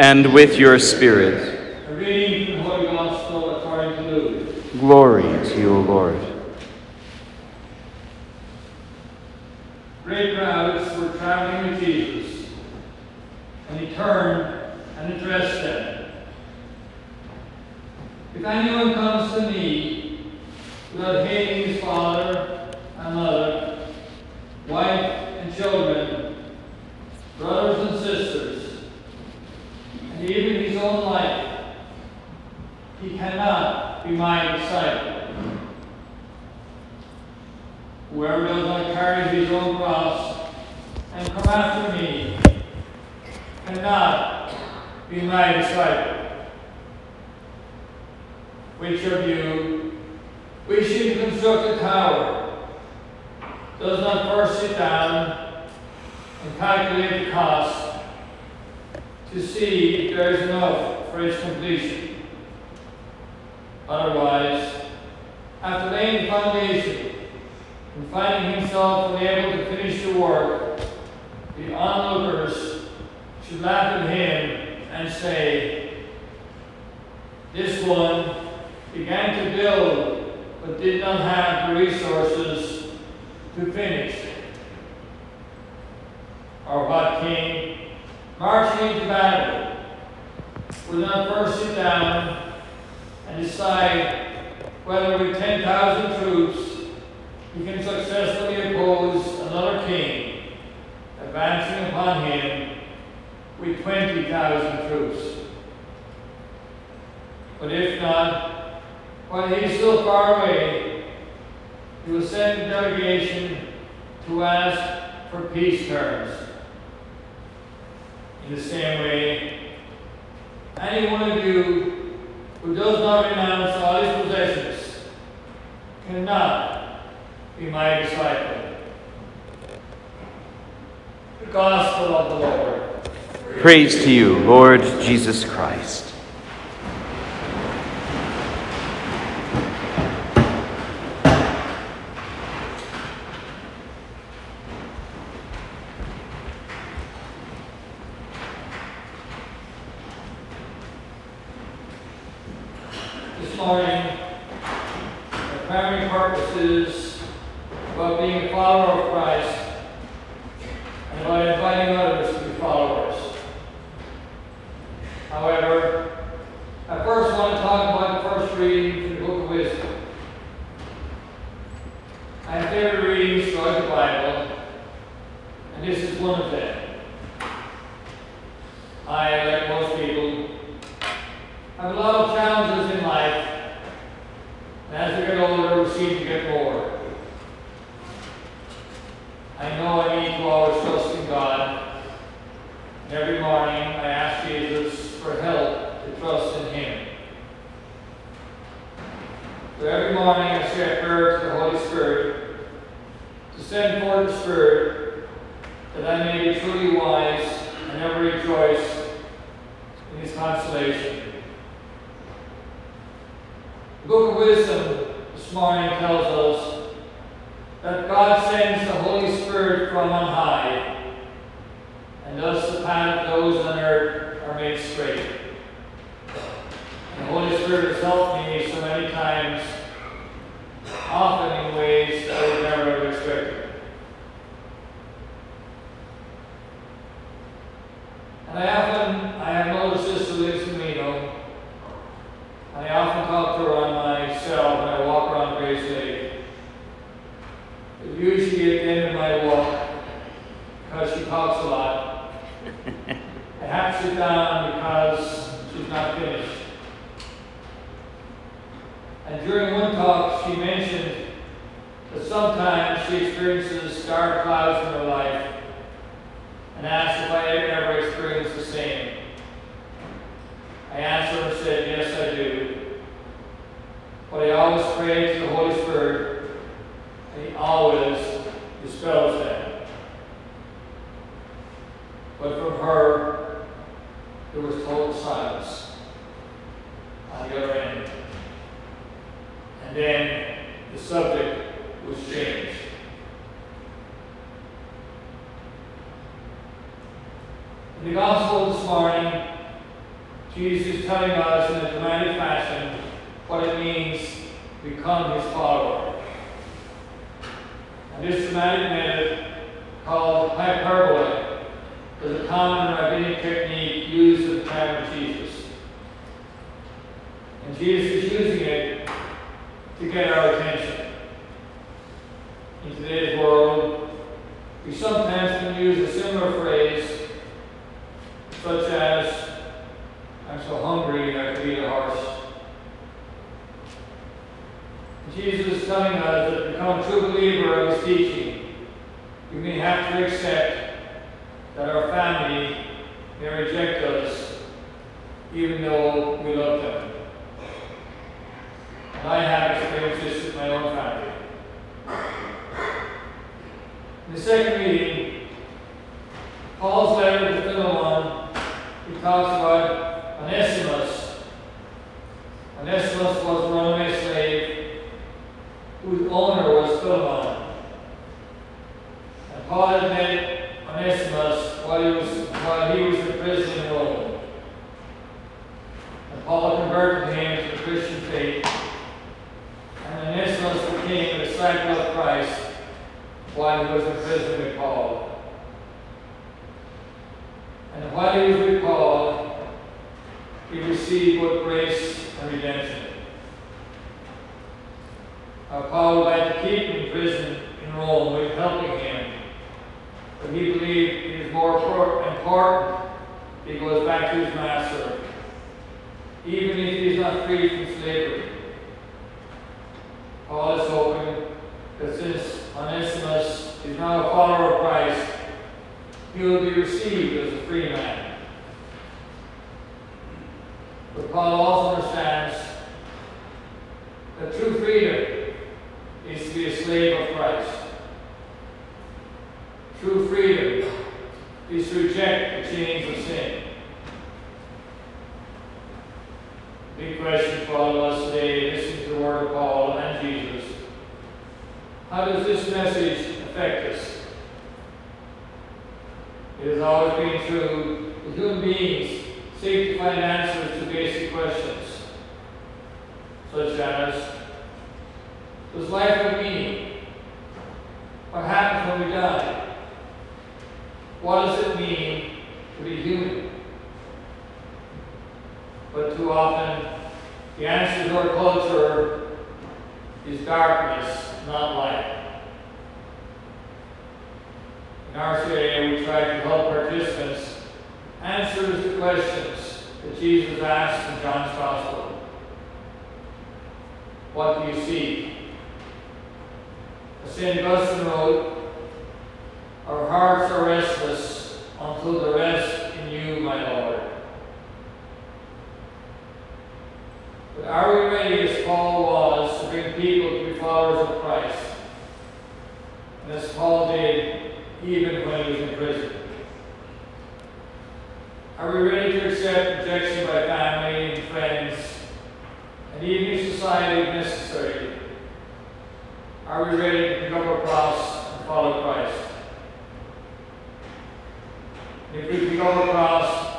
and with your spirit. A reading from the Holy Gospel according to Luke. Glory to you, Lord. Great crowds were traveling with Jesus, and he turned and addressed them. If anyone comes to me without hating his father and mother, wife and children, brothers and sisters, and even his own life, he cannot be my disciple. Whoever does not carry his own cross and come after me cannot be my disciple. Which of you, wishing to construct a tower, does not first sit down and calculate the cost to see if there is enough for its completion? Otherwise, after laying the foundation, and finding himself unable to finish the work, the onlookers should laugh at him and say, This one began to build but did not have the resources to finish. Our what king, marching into battle, will not first sit down and decide whether with 10,000 troops he can successfully oppose another king advancing upon him with 20,000 troops. But if not, while he is still far away, he will send a delegation to ask for peace terms. In the same way, any one of you who does not renounce all his possessions cannot be my disciple. The Gospel of the Lord. Praise to you, Lord Jesus Christ. Morning, the primary purpose is about being a follower of Christ and about inviting others to be followers. However, I first want to talk about the first reading from the Book of Wisdom. I have favorite readings throughout the Bible, and this is one of them. I, like most people, have a lot of challenges in life, and as we get older, we seem to get bored. I know I need to always trust in God. And every morning I ask Jesus for help to trust in Him. So every morning I say a prayer to the Holy Spirit to send forth the Spirit that I may be truly wise and ever rejoice in His consolation. The Book of Wisdom this morning tells us that God sends the Holy Spirit from on high, and thus the path of those on earth are made straight. The Holy Spirit has helped me so many times, often in ways that I would never have expected. And I often, I have an older sister who lives in Reno, and I often talk to her on my cell when I walk around Grace Lake. But usually at the end of my walk, because she talks a lot, I have to sit down because she's not finished. And during one talk, she mentioned that sometimes she experiences dark clouds in her life and asked if I ever experienced the same. I answered and said, Yes, I do. But I always pray to the Holy Spirit, and He always dispels that. But from her, there was total silence on the other end. And then the subject was changed. In the gospel this morning, Jesus is telling us in a dramatic fashion what it means to become his follower. And this dramatic method, called hyperbole, is a common rabbinic technique used at the time of Jesus. And Jesus is using to get our attention. In today's world, we sometimes can use a similar phrase, such as, I'm so hungry I could eat a horse. Jesus is telling us that to become a true believer of his teaching, we may have to accept that our family may reject us even though we love them. I have experienced this with my own family. In the second reading, Paul's letter to Philemon, he talks about. Onesimus was a runaway slave whose owner was Philemon. And Paul had met Onesimus while he was, while he was in prison in Rome. And Paul converted him to the Christian faith. And Onesimus became a disciple of Christ while he was in prison with Paul. And while he was Paul, he received both grace and redemption. Now, Paul would like to keep him in prison in Rome with helping him, but he believed it is more important he goes back to his master, even if he is not freed from slavery. Paul is hoping that since Onesimus is now a follower of Christ, he will be received as a free man. But Paul also understands that true freedom is to be a slave of Christ. True freedom is to reject the chains of sin. Big question for all of us today, listening to the word of Paul and Jesus. How does this message affect us? Has always been true that human beings seek to find answers to basic questions, such as Does life have meaning? What happens when we die? What does it mean to be human? But too often, the answer to our culture is darkness, not light. In our today, we try to help participants answer the questions that Jesus asked in John's Gospel. What do you see? As St. Augustine wrote, Our hearts are restless until the rest in you, my Lord. But are we ready, as Paul was, to bring people to be followers of Christ? And as Paul did, even when he was in prison. Are we ready to accept rejection by family and friends, and even if society if necessary? Are we ready to pick up our cross and follow Christ? And if we pick up our cross,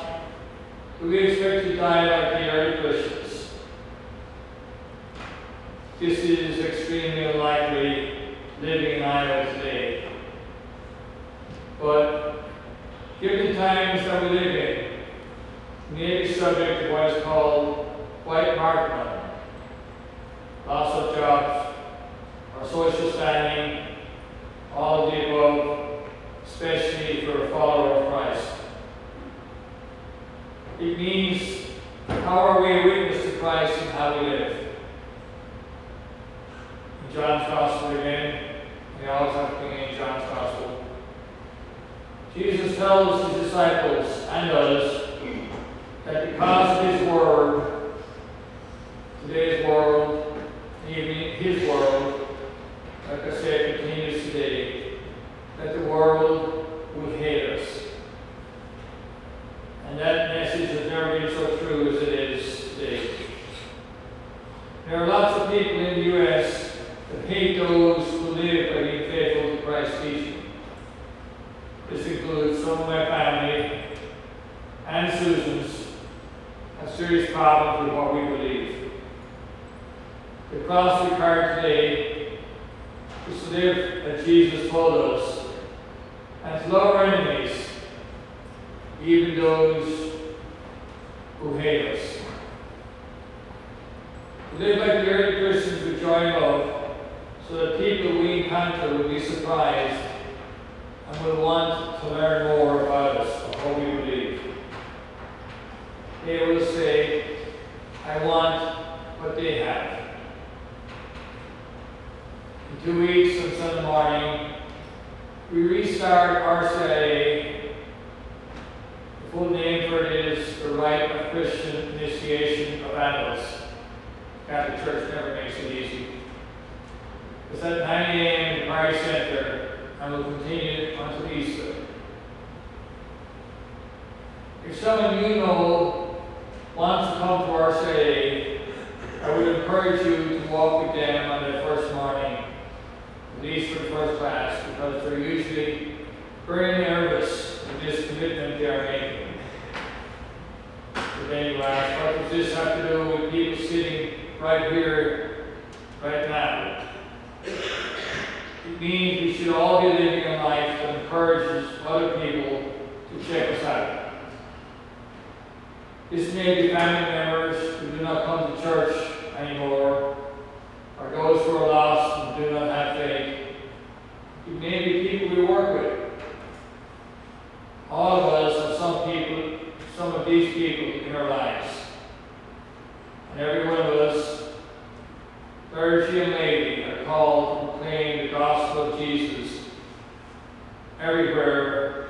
do we expect to die like the early Christians? This is extremely unlikely living in Iowa today. But given the times that we live in, we may be subject to what is called white martyrdom, loss of jobs, our social standing, all of the above, especially for a follower of Christ. It means how are we a witness to Christ and how we live? In John's Gospel again, we always have to begin in John's Gospel. Jesus tells his disciples and us that because of his word, today's world, even his world, like I said, continues today, that the world will hate us. And that message has never been so true as it is today. There are lots of people in the U.S. that hate those who live by being faithful to Christ's teaching. This includes some of my family and Susan's, as serious problems with what we believe. The cross carry today is to live as Jesus told us, and to love our enemies, even those who hate us. To live like the early Christians with joy and love, so that people we encounter will be surprised and will want to learn more about us and what we believe. They will say, I want what they have. Two weeks on Sunday morning, we restart RCIA. The full name for it is the Rite of Christian Initiation of Adults. Catholic Church never makes it easy. It's at 9 a.m. the Priory Center and will continue until Easter. If someone you know wants to come to our city, I would encourage you to walk with them on their first morning, least for first class, because they're usually very nervous with this commitment they are making. But then you ask, what does this have to do with people sitting right here, right now? It means we should all be living a life that encourages other people to check us out. This may be family members who do not come to church anymore, or those who are lost and do not have faith. It may be people we work with. All of us have some people, some of these people in our lives. And every one of us, clergy and laity, are called to proclaim the gospel of Jesus everywhere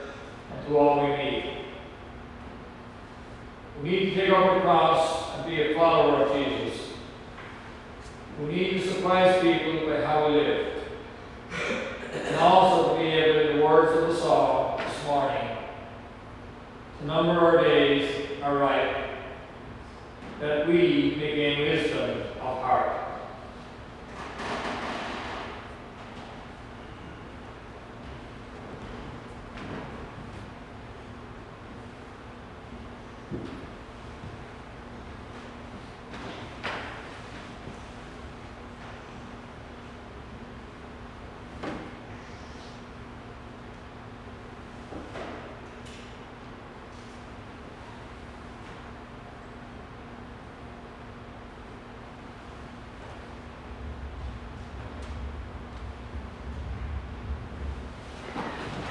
and to all we meet. We need to take up our cross and be a follower of Jesus. We need to surprise people by how we live. And also to be able, in the words of the to number our days aright, that we may gain wisdom of heart.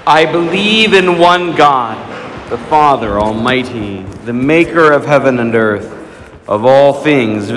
I believe in one God, the Father Almighty, the maker of heaven and earth, of all things.